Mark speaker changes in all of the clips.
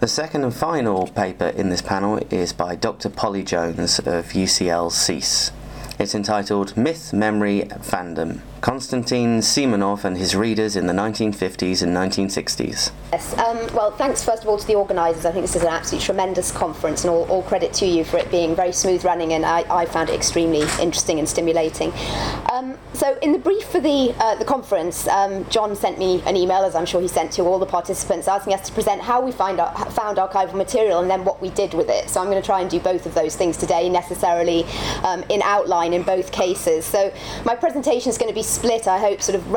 Speaker 1: The second and final paper in this panel is by Dr. Polly Jones of UCL SSEES. It's entitled Myth, Memory, Fandom Konstantin Simonov and his readers in the 1950s and 1960s.
Speaker 2: Yes, um, well, thanks first of all to the organisers. I think this is an absolutely tremendous conference, and all, all, credit to you for it being very smooth running, and I, I found it extremely interesting and stimulating. Um, so, in the brief for the, uh, the conference, um, John sent me an email, as I'm sure he sent to all the participants, asking us to present how we find our, found archival material and then what we did with it. So, I'm going to try and do both of those things today, necessarily um, in outline in both cases. So, my presentation is going to be split, I hope, sort of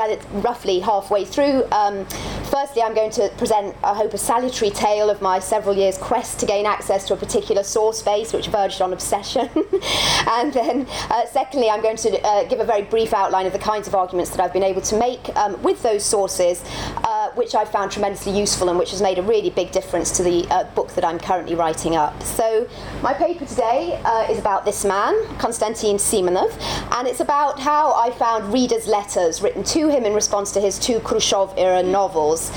Speaker 2: roughly halfway through. Um, firstly, I'm going to present, I hope, a salutary tale of my several years' quest to gain access to a particular source base, which verged on obsession. and then, uh, secondly, I'm going to uh, give a very brief outline of the kinds of arguments that I've been able to make um, with those sources, uh, which I found tremendously useful and which has made a really big difference to the uh, book that I'm currently writing up. So, my paper today uh, is about this man, Konstantin Simonov, and it's about how I found readers letters written to him in response to his two Khrushchev era novels.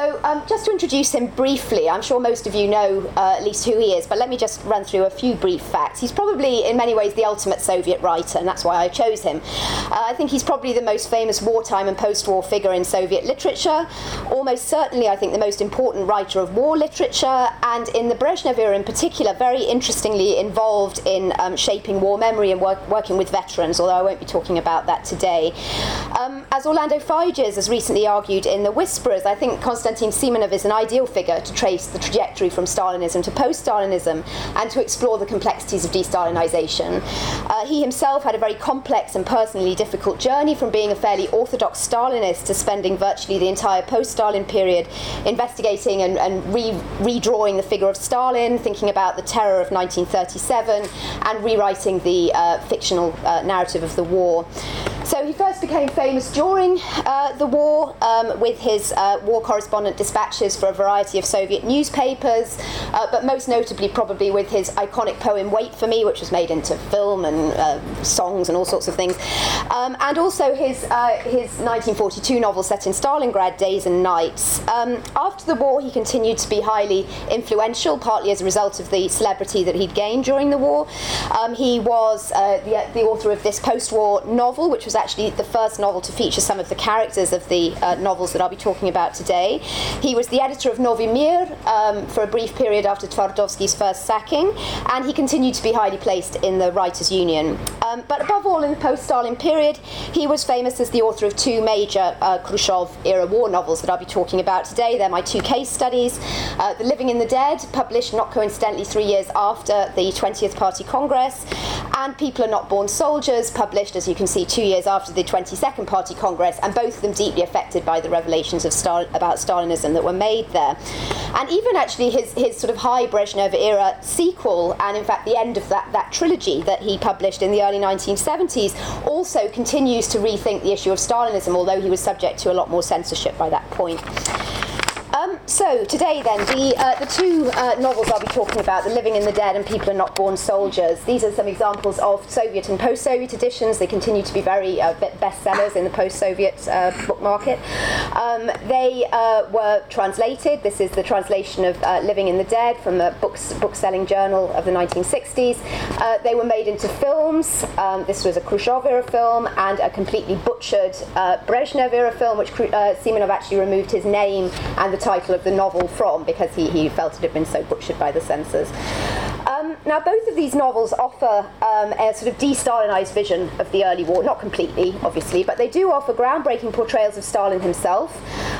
Speaker 2: So, um, just to introduce him briefly, I'm sure most of you know uh, at least who he is, but let me just run through a few brief facts. He's probably, in many ways, the ultimate Soviet writer, and that's why I chose him. Uh, I think he's probably the most famous wartime and post war figure in Soviet literature, almost certainly, I think, the most important writer of war literature, and in the Brezhnev era in particular, very interestingly involved in um, shaping war memory and work, working with veterans, although I won't be talking about that today. Um, as Orlando Figes has recently argued in The Whisperers, I think Konstantin Simonov is an ideal figure to trace the trajectory from Stalinism to post Stalinism and to explore the complexities of de-Stalinization. Uh, he himself had a very complex and personally difficult journey from being a fairly orthodox Stalinist to spending virtually the entire post Stalin period investigating and, and re- redrawing the figure of Stalin, thinking about the terror of 1937, and rewriting the uh, fictional uh, narrative of the war. So he first became famous during uh, the war um, with his uh, war correspondent dispatches for a variety of Soviet newspapers, uh, but most notably probably with his iconic poem Wait for Me, which was made into film and uh, songs and all sorts of things, um, and also his, uh, his 1942 novel set in Stalingrad, Days and Nights. Um, after the war, he continued to be highly influential, partly as a result of the celebrity that he'd gained during the war. Um, he was uh, the, the author of this post war novel, which was actually the first novel to feature some of the characters of the uh, novels that I'll be talking about today. He was the editor of Novy Mir um, for a brief period after Tvardovsky's first sacking, and he continued to be highly placed in the Writers' Union. Um, but above all, in the post Stalin period, he was famous as the author of two major uh, Khrushchev era war novels that I'll be talking about today. They're my two case studies uh, The Living and the Dead, published not coincidentally three years after the 20th Party Congress, and People Are Not Born Soldiers, published, as you can see, two years after the 22nd Party Congress, and both of them deeply affected by the revelations of Stal- about Stalinism that were made there. And even actually his, his sort of high Brezhnev era sequel, and in fact the end of that, that trilogy that he published in the early 1970s, also continues to rethink the issue of Stalinism, although he was subject to a lot more censorship by that point. So today, then, the uh, the two uh, novels I'll be talking about, *The Living and the Dead* and *People Are Not Born Soldiers*. These are some examples of Soviet and post-Soviet editions. They continue to be very uh, bestsellers in the post-Soviet uh, book market. Um, they uh, were translated. This is the translation of uh, *Living and the Dead* from a books book-selling journal of the 1960s. they were made into films. Um, this was a Khrushchev era film and a completely butchered Brezhnev era film, which Simonov actually removed his name and the title of the novel from because he, he felt it had been so butchered by the censors. Now, both of these novels offer um, a sort of de-Stalinized vision of the early war, not completely, obviously, but they do offer groundbreaking portrayals of Stalin himself,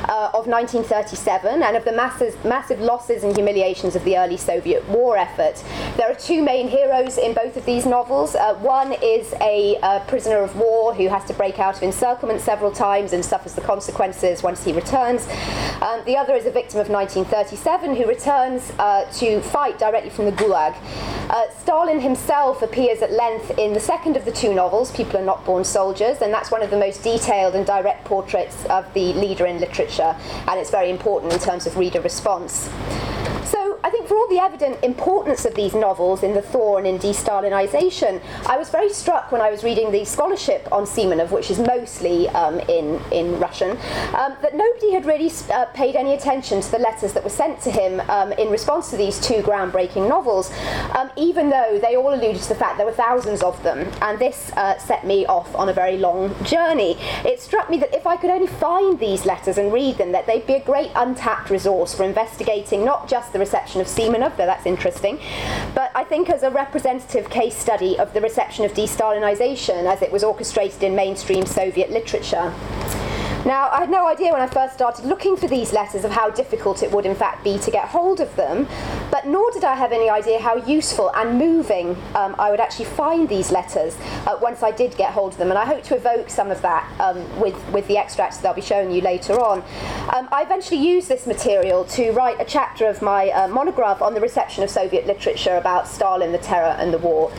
Speaker 2: uh, of 1937, and of the massive, massive losses and humiliations of the early Soviet war effort. There are two main heroes in both of these novels. Uh, one is a uh, prisoner of war who has to break out of encirclement several times and suffers the consequences once he returns. Um, the other is a victim of 1937 who returns uh, to fight directly from the Gulag. Uh, Stalin himself appears at length in the second of the two novels, People Are Not Born Soldiers, and that's one of the most detailed and direct portraits of the leader in literature, and it's very important in terms of reader response. For all the evident importance of these novels in the thaw and in de-Stalinisation, I was very struck when I was reading the scholarship on Simonov, which is mostly um, in, in Russian, um, that nobody had really uh, paid any attention to the letters that were sent to him um, in response to these two groundbreaking novels, um, even though they all alluded to the fact there were thousands of them. And this uh, set me off on a very long journey. It struck me that if I could only find these letters and read them, that they'd be a great untapped resource for investigating not just the reception of Simonov, though that's interesting, but I think as a representative case study of the reception of de-Stalinisation as it was orchestrated in mainstream Soviet literature. Now, I had no idea when I first started looking for these letters of how difficult it would in fact be to get hold of them, but nor did I have any idea how useful and moving um, I would actually find these letters uh, once I did get hold of them. And I hope to evoke some of that um, with, with the extracts that I'll be showing you later on. Um, I eventually used this material to write a chapter of my uh, monograph on the reception of Soviet literature about Stalin, the terror, and the war.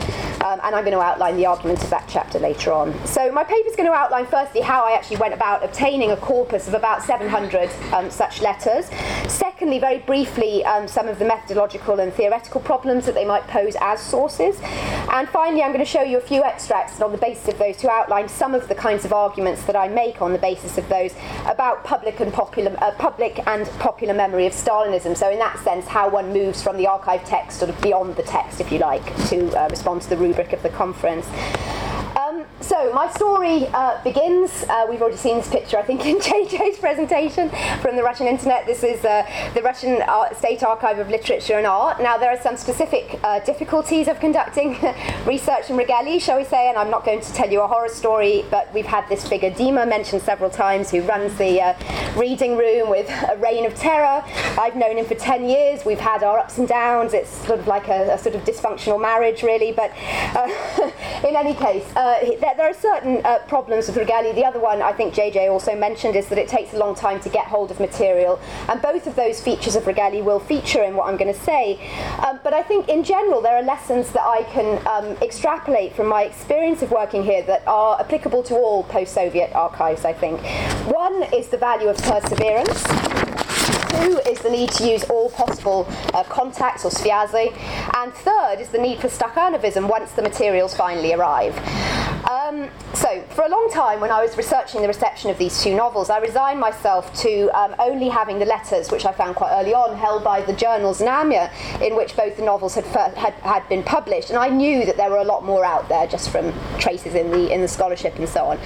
Speaker 2: Um, and I'm going to outline the argument of that chapter later on. So my paper is going to outline firstly how I actually went about obtaining a corpus of about 700 um, such letters. Secondly, very briefly, um, some of the methodological and theoretical problems that they might pose as sources. And finally, I'm going to show you a few extracts on the basis of those to outline some of the kinds of arguments that I make on the basis of those about public and popular, uh, public and popular memory of Stalinism. So in that sense, how one moves from the archive text sort of beyond the text, if you like, to uh, respond to the rubric of the conference. Um, so my story uh, begins. Uh, we've already seen this picture, I think, in JJ's presentation from the Russian internet. This is uh, the Russian State Archive of Literature and Art. Now there are some specific uh, difficulties of conducting research in RGALI, shall we say, and I'm not going to tell you a horror story, but we've had this figure Dima mentioned several times, who runs the uh, reading room with a reign of terror. I've known him for 10 years. We've had our ups and downs. It's sort of like a, a sort of dysfunctional marriage, really. But uh, in any case, there, there, are certain uh, problems with RGALI. The other one I think JJ also mentioned is that it takes a long time to get hold of material, and both of those features of RGALI will feature in what I'm going to say. Um, but I think in general there are lessons that I can um, extrapolate from my experience of working here that are applicable to all post-Soviet archives. I think one is the value of perseverance. Two is the need to use all possible uh, contacts or sviazi. And third is the need for Stakhanovism once the materials finally arrive. Um, so, for a long time, when I was researching the reception of these two novels, I resigned myself to um, only having the letters, which I found quite early on, held by the journals Znamya, in which both the novels had, had, had been published. And I knew that there were a lot more out there just from traces in the, in the scholarship and so on.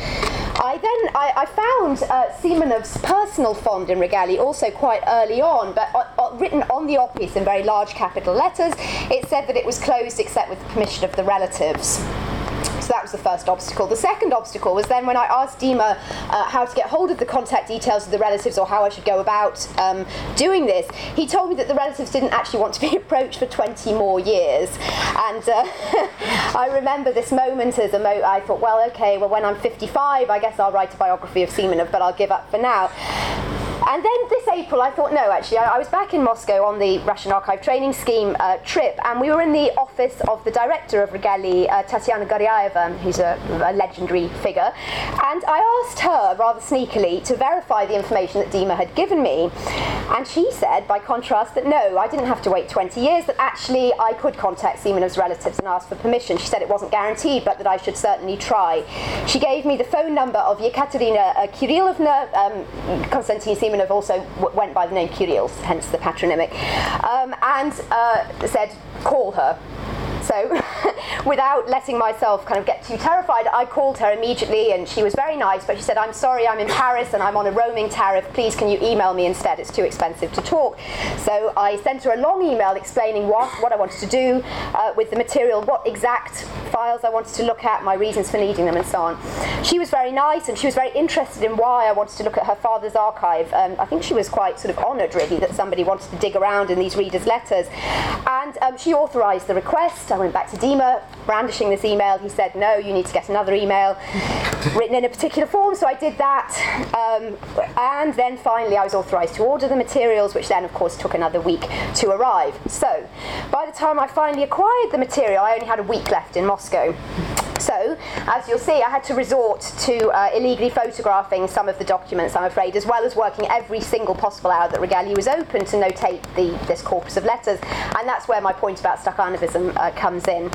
Speaker 2: I then I, I found uh, Simonov's personal fond in RGALI also quite early on, but uh, uh, written on the opus in very large capital letters, it said that it was closed except with the permission of the relatives. So that was the first obstacle. The second obstacle was then when I asked Dima uh, how to get hold of the contact details of the relatives or how I should go about um, doing this, he told me that the relatives didn't actually want to be approached for 20 more years. And uh, I remember this moment as a mo- I thought, well, okay, well, when I'm 55, I guess I'll write a biography of Simonov, but I'll give up for now. And then this April, I thought, no, actually, I, I was back in Moscow on the Russian Archive Training Scheme uh, trip, and we were in the office of the director of RGALI, uh, Tatiana Goryaeva, who's a, a, legendary figure. And I asked her, rather sneakily, to verify the information that Dima had given me. And she said, by contrast, that no, I didn't have to wait 20 years, that actually I could contact Simonov's relatives and ask for permission. She said it wasn't guaranteed, but that I should certainly try. She gave me the phone number of Yekaterina uh, Kirillovna, um, Konstantin Simonov also w- went by the name Kirill, hence the patronymic, um, and uh, said, call her. So, without letting myself kind of get too terrified, I called her immediately and she was very nice, but she said, I'm sorry, I'm in Paris and I'm on a roaming tariff. Please, can you email me instead? It's too expensive to talk. So, I sent her a long email explaining what, what I wanted to do uh, with the material, what exact files I wanted to look at, my reasons for needing them, and so on. She was very nice and she was very interested in why I wanted to look at her father's archive. Um, I think she was quite sort of honoured, really, that somebody wanted to dig around in these readers' letters. And um, she authorised the request. I went back to Dima, brandishing this email. He said, No, you need to get another email written in a particular form. So I did that. Um, and then finally, I was authorised to order the materials, which then, of course, took another week to arrive. So by the time I finally acquired the material, I only had a week left in Moscow. So, as you'll see, I had to resort to uh, illegally photographing some of the documents, I'm afraid, as well as working every single possible hour that RGALI was open to notate the, this corpus of letters. And that's where my point about Stakhanovism uh, comes in.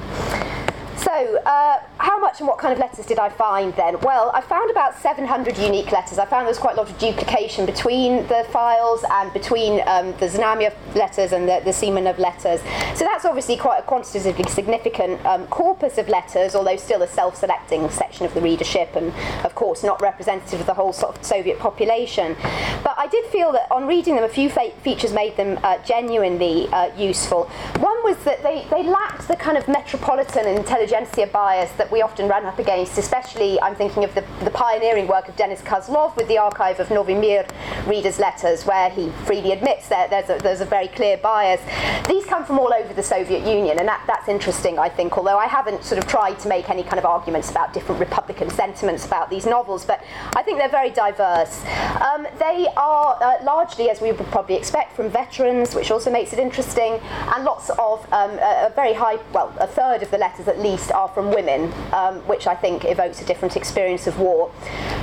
Speaker 2: So, uh, how much and what kind of letters did I find then? Well, I found about 700 unique letters. I found there was quite a lot of duplication between the files and between um, the Znamia letters and the, the Simonov letters. So that's obviously quite a quantitatively significant um, corpus of letters, although still a self-selecting section of the readership and, of course, not representative of the whole sort of Soviet population. But I did feel that on reading them, a few fe- features made them uh, genuinely uh, useful. One was that they, they lacked the kind of metropolitan intelligentsia bias that we often run up against, especially I'm thinking of the, the pioneering work of Denis Kozlov with the archive of Novy Mir readers' letters, where he freely admits that there's a, there's a very clear bias. These come from all over the Soviet Union, and that, that's interesting, I think, although I haven't sort of tried to make any kind of arguments about different Republican sentiments about these novels, but I think they're very diverse. Um, they are uh, largely, as we would probably expect, from veterans, which also makes it interesting, and lots of um, a, a very high, well, a third of the letters at least are from women, um, which I think evokes a different experience of war.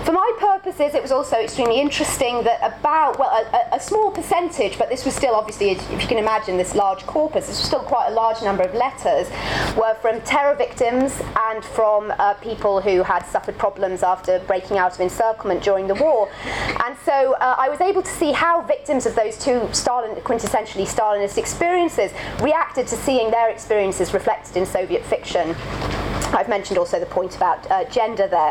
Speaker 2: For my purposes, it was also extremely interesting that about, well, a, a small percentage, but this was still obviously, if you can imagine this large corpus, this was still quite a large number of letters, were from terror victims and from uh, people who had suffered problems after breaking out of encirclement during the war. And so uh, I was able to see how victims of those two Stalin, quintessentially Stalinist experiences reacted to seeing their experiences reflected in Soviet fiction. I've mentioned also the point about uh, gender there.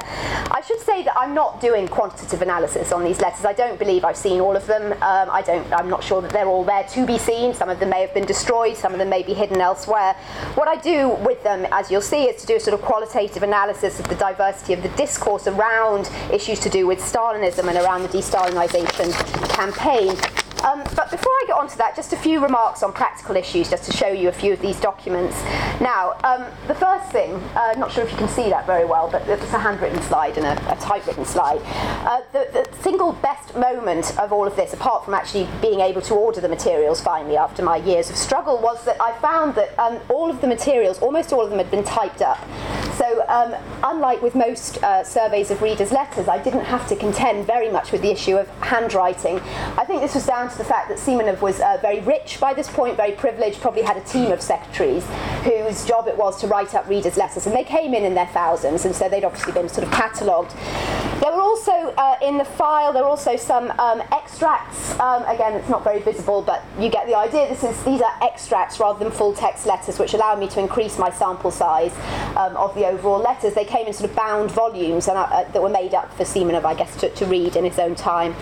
Speaker 2: I should say that I'm not doing quantitative analysis on these letters. I don't believe I've seen all of them. Um, I don't. I'm not sure that they're all there to be seen. Some of them may have been destroyed. Some of them may be hidden elsewhere. What I do with them, as you'll see, is to do a sort of qualitative analysis of the diversity of the discourse around issues to do with Stalinism and around the de-Stalinisation campaign. Um, but before I get on to that, just a few remarks on practical issues, just to show you a few of these documents. Now, um, the first thing, uh, not sure if you can see that very well, but it's a handwritten slide and a, a typewritten slide. Uh, the, the, single best moment of all of this, apart from actually being able to order the materials finally after my years of struggle, was that I found that um, all of the materials, almost all of them, had been typed up. Um, unlike with most uh, surveys of readers' letters, I didn't have to contend very much with the issue of handwriting. I think this was down to the fact that Simonov was uh, very rich by this point, very privileged, probably had a team of secretaries whose job it was to write up readers' letters, and they came in in their thousands, and so they'd obviously been sort of catalogued. There were also uh, in the file, there were also some um, extracts. Um, again, it's not very visible, but you get the idea. This is these are extracts rather than full text letters, which allowed me to increase my sample size um, of the overall letters. They came in sort of bound volumes and, uh, that were made up for Simonov, I guess, to, to read in his own time.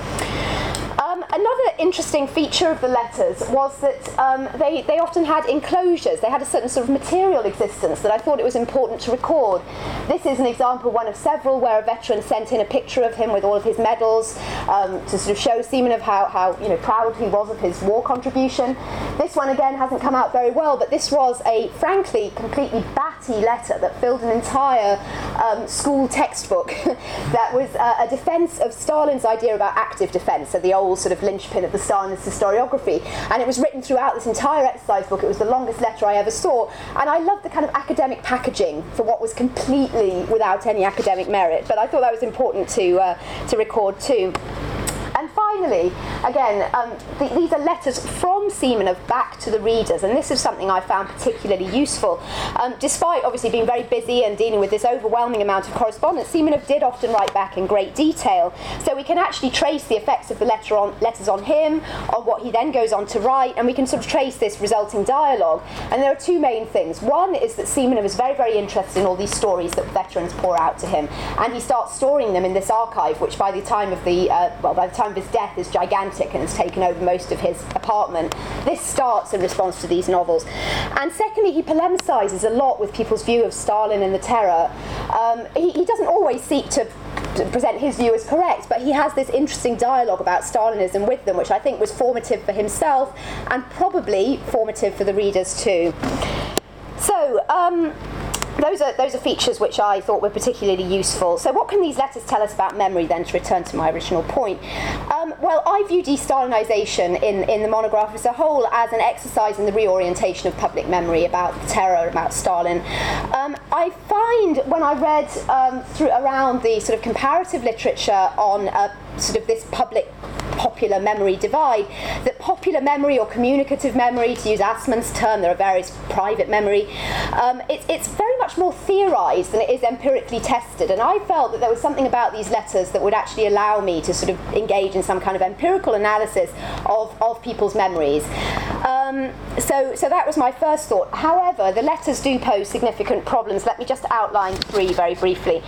Speaker 2: Another interesting feature of the letters was that um, they, they often had enclosures. They had a certain sort of material existence that I thought it was important to record. This is an example, one of several, where a veteran sent in a picture of him with all of his medals um, to sort of show Simonov how, how you know, proud he was of his war contribution. This one, again, hasn't come out very well, but this was a, frankly, completely batty letter that filled an entire um, school textbook that was uh, a defense of Stalin's idea about active defense, so the old sort of linchpin of the Stalinist historiography. And it was written throughout this entire exercise book. It was the longest letter I ever saw. And I loved the kind of academic packaging for what was completely without any academic merit. But I thought that was important to, uh, to record too. And finally, again, um, th- these are letters from Simonov back to the readers, and this is something I found particularly useful. Um, despite obviously being very busy and dealing with this overwhelming amount of correspondence, Simonov did often write back in great detail. So we can actually trace the effects of the letter on, letters on him, on what he then goes on to write, and we can sort of trace this resulting dialogue. And there are two main things. One is that Simonov is very, very interested in all these stories that veterans pour out to him, and he starts storing them in this archive, which by the time of the uh, well, by the time of his death is gigantic and has taken over most of his apartment. This starts in response to these novels. And secondly, he polemicizes a lot with people's view of Stalin and the terror. Um, he, he doesn't always seek to present his view as correct, but he has this interesting dialogue about Stalinism with them, which I think was formative for himself and probably formative for the readers too. So, um, those are those are features which I thought were particularly useful. So, what can these letters tell us about memory? Then, to return to my original point, um, well, I view de-Stalinisation in, in the monograph as a whole as an exercise in the reorientation of public memory about terror, about Stalin. Um, I find when I read um, through around the sort of comparative literature on uh, sort of this public popular memory divide, that popular memory or communicative memory, to use Assmann's term, there are various private memory, um, it's, it's very much more theorised than it is empirically tested. And I felt that there was something about these letters that would actually allow me to sort of engage in some kind of empirical analysis of, of people's memories. Um, so, so that was my first thought. However, the letters do pose significant problems. Let me just outline three very briefly.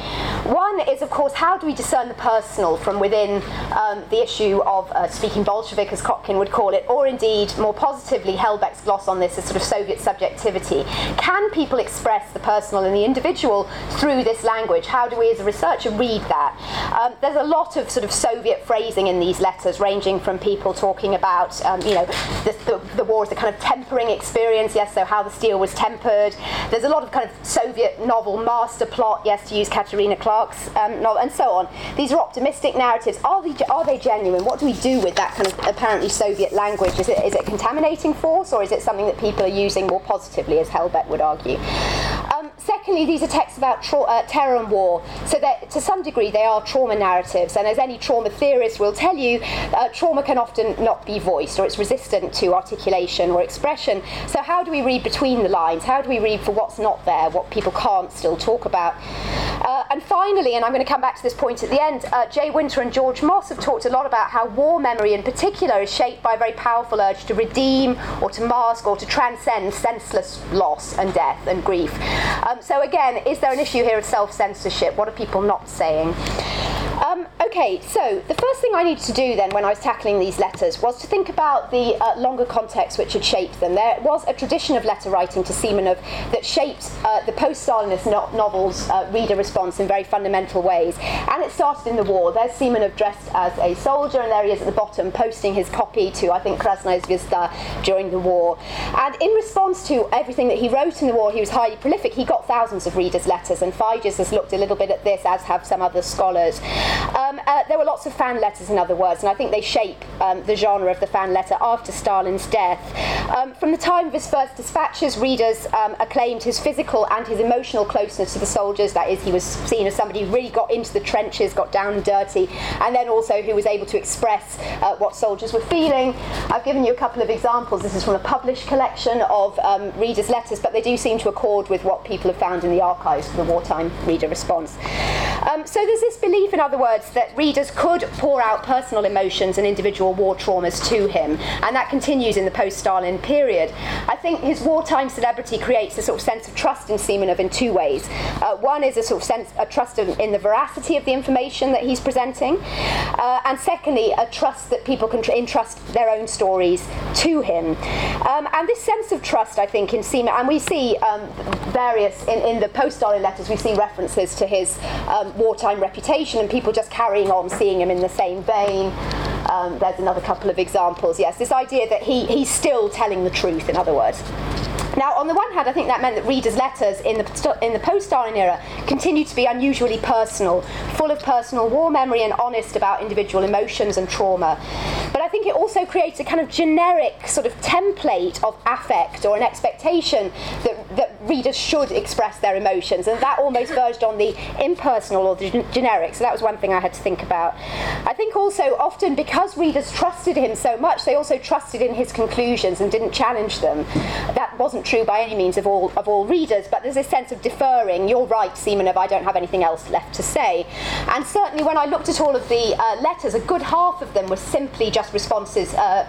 Speaker 2: One is, of course, how do we discern the personal from within um, the issue of uh, speaking Bolshevik, as Kotkin would call it, or indeed, more positively, Hellbeck's gloss on this as sort of Soviet subjectivity. Can people express the personal and the individual through this language? How do we, as a researcher, read that? Um, there's a lot of sort of Soviet phrasing in these letters, ranging from people talking about, um, you know, the, the, the war as a kind of tempering experience, yes, so how the steel was tempered. There's a lot of kind of Soviet novel master plot, yes, to use Katerina Clark's um, novel, and so on. These are optimistic narratives. Are they, are they genuine? What do we do with that kind of apparently Soviet language? Is it, is it contaminating force, or is it something that people are using more positively, as Hellbeck would argue? Um, secondly, these are texts about tra- uh, terror and war, so to some degree they are trauma narratives. And as any trauma theorist will tell you, uh, trauma can often not be voiced, or it's resistant to articulation or expression. So how do we read between the lines? How do we read for what's not there, what people can't still talk about? Uh, and finally, and I'm going to come back to this point at the end, uh, Jay Winter and George Mosse have talked a lot about how war memory in particular is shaped by a very powerful urge to redeem or to mask or to transcend senseless loss and death and grief. Um, so again, is there an issue here of self-censorship? What are people not saying? Um, okay, so the first thing I needed to do then when I was tackling these letters was to think about the uh, longer context which had shaped them. There was a tradition of letter writing to Simonov that shaped uh, the post-Stalinist no- novels' uh, reader response in very fundamental ways. And it started in the war. There's Simonov dressed as a soldier, and there he is at the bottom posting his copy to, I think, Krasnaya Zvezda during the war. And in response to everything that he wrote in the war, he was highly prolific. He got thousands of readers' letters, and Figes has looked a little bit at this, as have some other scholars. Um, uh, there were lots of fan letters, in other words, and I think they shape um, the genre of the fan letter after Stalin's death. Um, from the time of his first dispatches, readers um, acclaimed his physical and his emotional closeness to the soldiers. That is, he was seen as somebody who really got into the trenches, got down and dirty, and then also who was able to express uh, what soldiers were feeling. I've given you a couple of examples. This is from a published collection of um, readers' letters, but they do seem to accord with what people have found in the archives for the wartime reader response. Um, so there's this belief, in other words, that readers could pour out personal emotions and individual war traumas to him, and that continues in the post-Stalin period. I think his wartime celebrity creates a sort of sense of trust in Simonov in two ways. Uh, one is a sort of sense, a trust in, in, the veracity of the information that he's presenting, uh, and secondly, a trust that people can tr- entrust their own stories to him. Um, and this sense of trust, I think, in Simonov, and we see um, various in, in the post-Stalin letters, we see references to his um, wartime reputation and people just carrying on seeing him in the same vein. Um, there's another couple of examples. Yes, this idea that he, he's still telling the truth, in other words. Now, on the one hand, I think that meant that readers' letters in the, in the post Stalin era continued to be unusually personal, full of personal war memory and honest about individual emotions and trauma. But I think it also creates a kind of generic sort of template of affect or an expectation that, that readers should express their emotions, and that almost verged on the impersonal or the generic. So that was one thing I had to think about. I think also often because readers trusted him so much, they also trusted in his conclusions and didn't challenge them. That wasn't true by any means of all of all readers, but there's this sense of deferring. You're right, Simonov. I don't have anything else left to say. And certainly, when I looked at all of the uh, letters, a good half of them were simply just responses uh,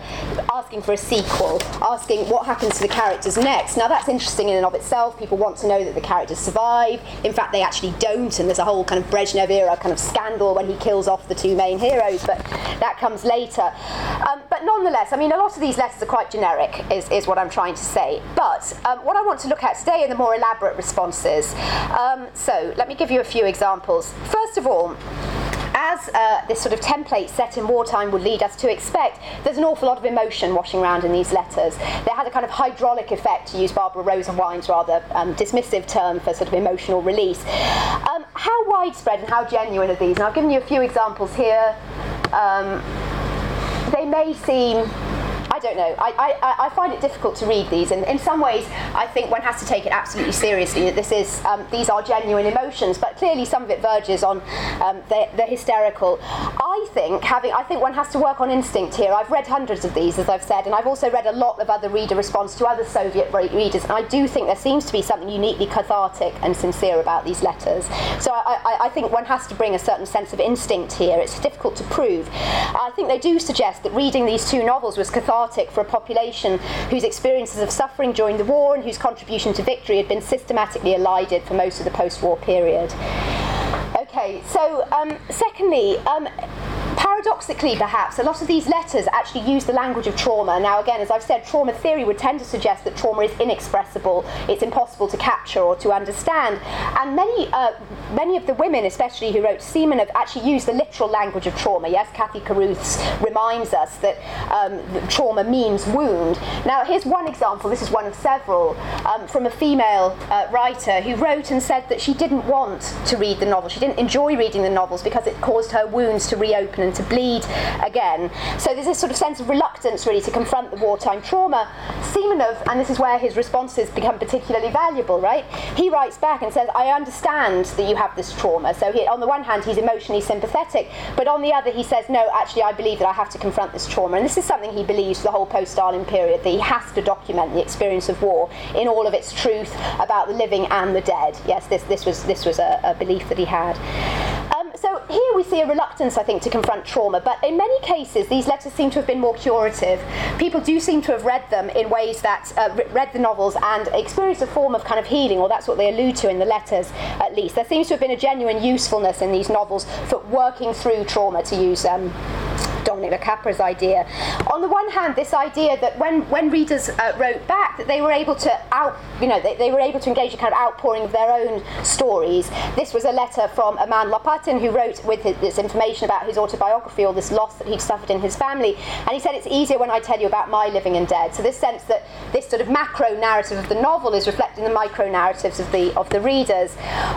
Speaker 2: asking for a sequel, asking what happens to the characters next. Now that's interesting in and of itself. People want to know that the characters survive. In fact, they actually don't, and there's a whole kind of Brezhnev era kind of scandal when he kills off the two main heroes, but that comes later. Um, but nonetheless, I mean, a lot of these letters are quite generic, is, is what I'm trying to say. But um, what I want to look at today are the more elaborate responses. Um, so let me give you a few examples. First of all, as uh, this sort of template set in wartime would lead us to expect, there's an awful lot of emotion washing around in these letters. They had a kind of hydraulic effect, to use Barbara Rosenwein's rather um, dismissive term for sort of emotional release. Um, how widespread and how genuine are these? And I've given you a few examples here. Um, may seem I don't know. I, I, I find it difficult to read these, and in some ways, I think one has to take it absolutely seriously. That this is um, these are genuine emotions, but clearly some of it verges on um, the, the hysterical. I think having I think one has to work on instinct here. I've read hundreds of these, as I've said, and I've also read a lot of other reader response to other Soviet readers, and I do think there seems to be something uniquely cathartic and sincere about these letters. So I, I, I think one has to bring a certain sense of instinct here. It's difficult to prove. I think they do suggest that reading these two novels was cathartic for a population whose experiences of suffering during the war and whose contribution to victory had been systematically elided for most of the post war period. Okay, so um, secondly, um, paradoxically, perhaps, a lot of these letters actually use the language of trauma. Now, again, as I've said, trauma theory would tend to suggest that trauma is inexpressible, it's impossible to capture or to understand. And many, uh, many of the women, especially who wrote Simonov, actually used the literal language of trauma. Yes, Cathy Caruth's reminds us that, um, that trauma means wound. Now, here's one example, this is one of several, um, from a female uh, writer who wrote and said that she didn't want to read the novel. She didn't enjoy reading the novels because it caused her wounds to reopen and to bleed again. So there's this sort of sense of reluctance really to confront the wartime trauma. Simonov, and this is where his responses become particularly valuable, right? He writes back and says, I understand that you have this trauma. So he, on the one hand, he's emotionally sympathetic, but on the other, he says, no, actually, I believe that I have to confront this trauma. And this is something he believes the whole post-Stalin period, that he has to document the experience of war in all of its truth about the living and the dead. Yes, this, this was, this was a, a belief that he had. So here we see a reluctance, I think, to confront trauma, but in many cases, these letters seem to have been more curative. People do seem to have read them in ways that uh, read the novels and experienced a form of kind of healing, or that's what they allude to in the letters, at least. There seems to have been a genuine usefulness in these novels for working through trauma, to use. Um, Dominic Le idea. On the one hand, this idea that when, when readers uh, wrote back, that they were able to out, you know, they, they were able to engage in kind of outpouring of their own stories. This was a letter from a man Lopatin who wrote with his, this information about his autobiography or this loss that he'd suffered in his family, and he said it's easier when I tell you about my living and dead. So this sense that this sort of macro narrative of the novel is reflecting the micro narratives of the of the readers.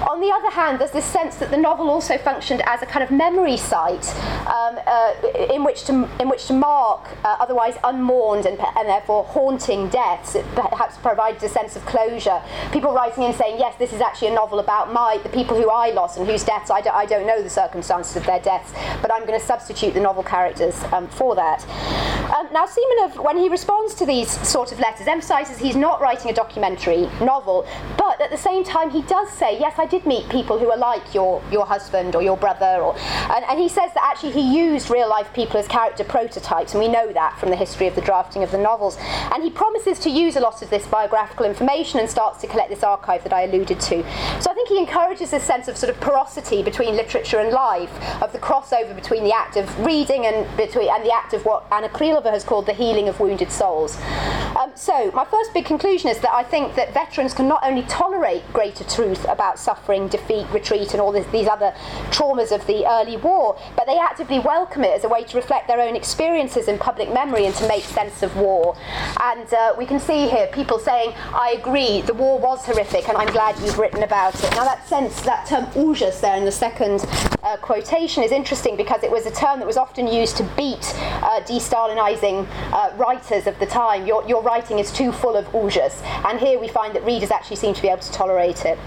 Speaker 2: On the other hand, there's this sense that the novel also functioned as a kind of memory site um, uh, in in which to in which to mark uh, otherwise unmourned and, and therefore haunting deaths. It perhaps provided a sense of closure. People writing in saying, yes, this is actually a novel about my the people who I lost and whose deaths I, do, I don't know the circumstances of their deaths, but I'm going to substitute the novel characters um, for that. Um, now, Simonov, when he responds to these sort of letters, emphasises he's not writing a documentary novel, but at the same time he does say, yes, I did meet people who are like your your husband or your brother, or and, and he says that actually he used real life people as character prototypes, and we know that from the history of the drafting of the novels. And he promises to use a lot of this biographical information and starts to collect this archive that I alluded to. So I think he encourages this sense of sort of porosity between literature and life, of the crossover between the act of reading and between and the act of what Anna Krylova has called the healing of wounded souls. Um, so my first big conclusion is that I think that veterans can not only tolerate greater truth about suffering, defeat, retreat, and all this, these other traumas of the early war, but they actively welcome it as a way to reflect their own experiences in public memory and to make sense of war. And uh, we can see here people saying, I agree, the war was horrific and I'm glad you've written about it. Now, that sense, that term ужас there in the second uh, quotation is interesting because it was a term that was often used to beat uh, de-Stalinizing uh, writers of the time. Your, your writing is too full of ужас. And here we find that readers actually seem to be able to tolerate it.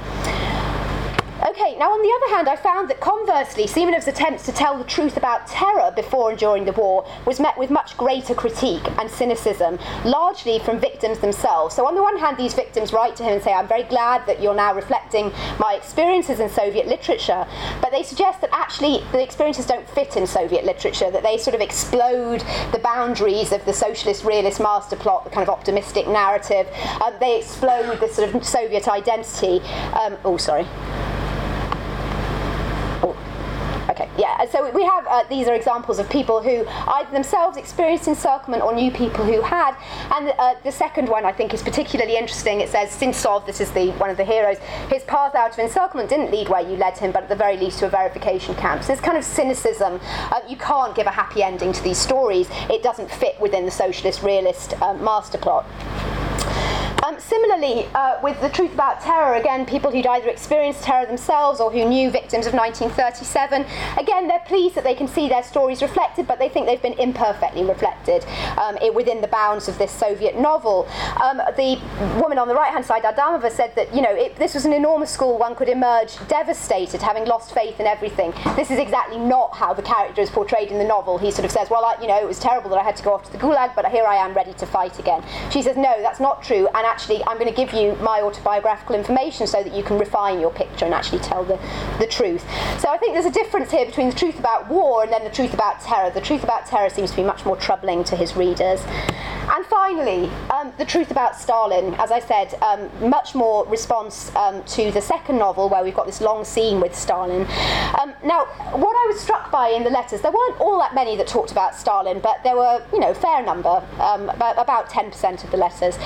Speaker 2: Okay, now on the other hand, I found that conversely, Simonov's attempts to tell the truth about terror before and during the war was met with much greater critique and cynicism, largely from victims themselves. So on the one hand, these victims write to him and say, I'm very glad that you're now reflecting my experiences in Soviet literature, but they suggest that actually the experiences don't fit in Soviet literature, that they sort of explode the boundaries of the socialist realist master plot, the kind of optimistic narrative. Um, they explode the sort of Soviet identity. Um, oh, sorry. Yeah. So we have uh, these are examples of people who either themselves experienced encirclement or knew people who had. And uh, the second one I think is particularly interesting. It says Sintsov, this is the one of the heroes, his path out of encirclement didn't lead where you led him, but at the very least to a verification camp. So this kind of cynicism. Uh, you can't give a happy ending to these stories. It doesn't fit within the socialist realist uh, master plot. Um, similarly, uh, with the truth about terror, again, people who'd either experienced terror themselves or who knew victims of 1937, again, they're pleased that they can see their stories reflected, but they think they've been imperfectly reflected um, within the bounds of this Soviet novel. Um, the woman on the right hand side, Adamova, said that, you know, it, this was an enormous school, one could emerge devastated, having lost faith in everything. This is exactly not how the character is portrayed in the novel. He sort of says, well, I, you know, it was terrible that I had to go off to the gulag, but here I am ready to fight again. She says, no, that's not true, and actually, I'm going to give you my autobiographical information so that you can refine your picture and actually tell the, the truth. So I think there's a difference here between the truth about war and then the truth about terror. The truth about terror seems to be much more troubling to his readers. And finally, um, the truth about Stalin. As I said, um, much more response um, to the second novel where we've got this long scene with Stalin. Um, now, what I was struck by in the letters, there weren't all that many that talked about Stalin, but there were, you know, a fair number, um, about, about 10% of the letters.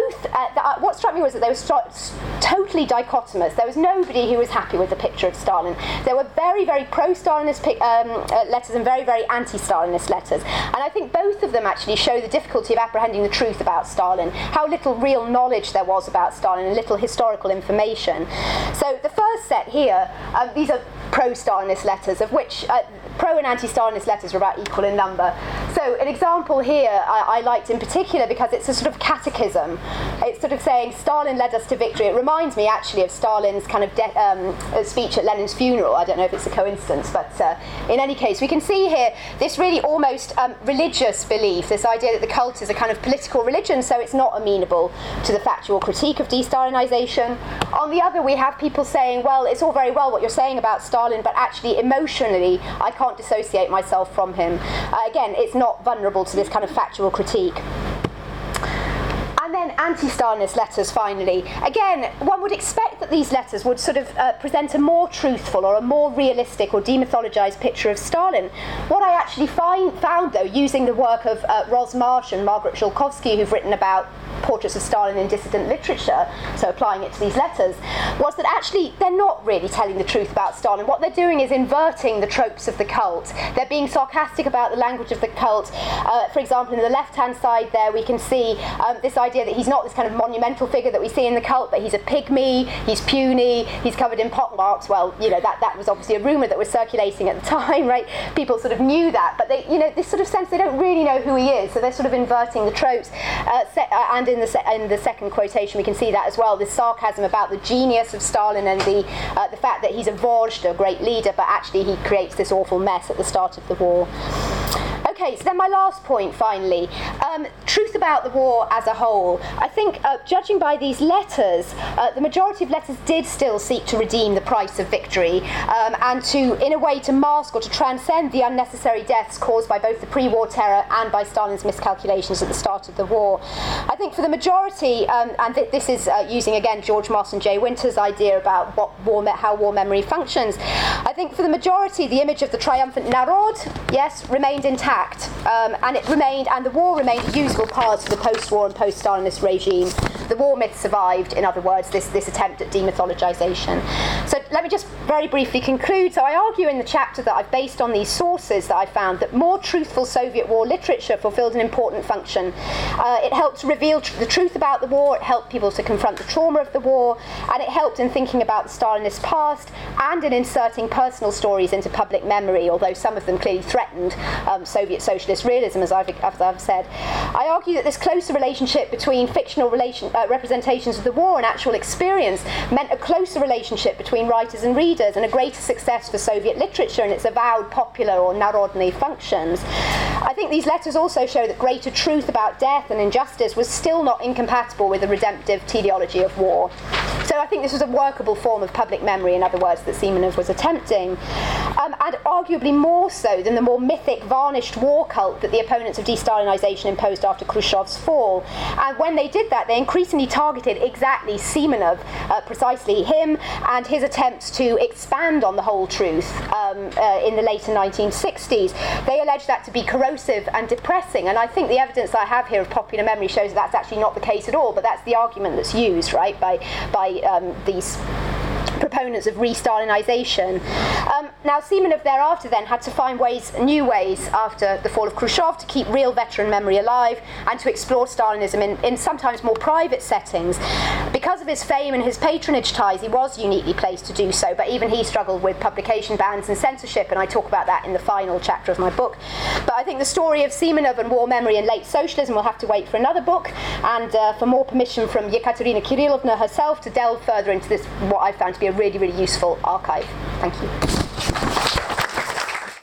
Speaker 2: Um, both, uh, uh, what struck me was that they were st- totally dichotomous. There was nobody who was happy with the picture of Stalin. There were very, very pro-Stalinist uh, letters and very, very anti-Stalinist letters. And I think both of them actually show the difficulty of apprehending the truth about Stalin, how little real knowledge there was about Stalin and little historical information. So the first set here, um, these are pro-Stalinist letters, of which uh, pro and anti-Stalinist letters were about equal in number. So an example here I, I, liked in particular because it's a sort of catechism. It's sort of saying Stalin led us to victory. It reminds me actually of Stalin's kind of de- um, speech at Lenin's funeral. I don't know if it's a coincidence, but uh, in any case, we can see here this really almost um, religious belief, this idea that the cult is a kind of political religion, so it's not amenable to the factual critique of de-Stalinization. On the other, we have people saying, well, it's all very well what you're saying about Stalin, but actually emotionally, I can't dissociate myself from him. Uh, again, it's not vulnerable to this kind of factual critique. Then anti-Stalinist letters, finally. Again, one would expect that these letters would sort of uh, present a more truthful or a more realistic or demythologized picture of Stalin. What I actually find, found, though, using the work of uh, Ros Marsh and Margaret Ziolkowski, who've written about portraits of Stalin in dissident literature, so applying it to these letters, was that actually they're not really telling the truth about Stalin. What they're doing is inverting the tropes of the cult. They're being sarcastic about the language of the cult. Uh, for example, in the left hand side there, we can see um, this idea that he's not this kind of monumental figure that we see in the cult, but he's a pygmy, he's puny, he's covered in pockmarks. Well, you know, that, that was obviously a rumour that was circulating at the time, right? People sort of knew that, but they, you know, this sort of sense they don't really know who he is, so they're sort of inverting the tropes. Uh, uh and in the, se- in the second quotation, we can see that as well this sarcasm about the genius of Stalin and the, uh, the fact that he's a vozhd, a great leader, but actually he creates this awful mess at the start of the war. Okay, so then my last point finally um, truth about the war as a whole. I think, uh, judging by these letters, uh, the majority of letters did still seek to redeem the price of victory um, and to, in a way, to mask or to transcend the unnecessary deaths caused by both the pre war terror and by Stalin's miscalculations at the start of the war. I think for the majority, um, and th- this is uh, using again George Mosse and Jay Winter's idea about what war me- how war memory functions, I think for the majority, the image of the triumphant Narod, yes, remained intact intact, um, and it remained, and the war remained a usable part of the post-war and post-Stalinist regime. The war myth survived, in other words, this, this attempt at demythologization. So let me just very briefly conclude. So I argue in the chapter that I've based on these sources that I found that more truthful Soviet war literature fulfilled an important function. Uh, it helped reveal tr- the truth about the war, it helped people to confront the trauma of the war, and it helped in thinking about the Stalinist past and in inserting personal stories into public memory, although some of them clearly threatened um, Soviet socialist realism, as I've, as I've said. I argue that this closer relationship between fictional relation, uh, representations of the war and actual experience meant a closer relationship between writers and readers and a greater success for Soviet literature and its avowed popular or narodny functions. I think these letters also show that greater truth about death and injustice was still not incompatible with the redemptive teleology of war. So I think this was a workable form of public memory, in other words, that Simonov was attempting, um, and arguably more so than the more mythic, varnished war cult that the opponents of de-Stalinisation imposed after Khrushchev's fall. And when they did that, they increasingly targeted exactly Simonov, uh, precisely him, and his attempts to expand on the whole truth um, uh, in the later 1960s. They alleged that to be corrosive and depressing, and I think the evidence I have here of popular memory shows that that's actually not the case at all, but that's the argument that's used, right, by, by um, these proponents of re-Stalinization. Um, now, Simonov thereafter then had to find ways, new ways, after the fall of Khrushchev, to keep real veteran memory alive and to explore Stalinism in, in sometimes more private settings. Because of his fame and his patronage ties, he was uniquely placed to do so, but even he struggled with publication bans and censorship, and I talk about that in the final chapter of my book. But I think the story of Simonov and war memory and late socialism will have to wait for another book, and uh, for more permission from Yekaterina Kirillovna herself to delve further into this, what I found to a really, really useful archive. Thank you.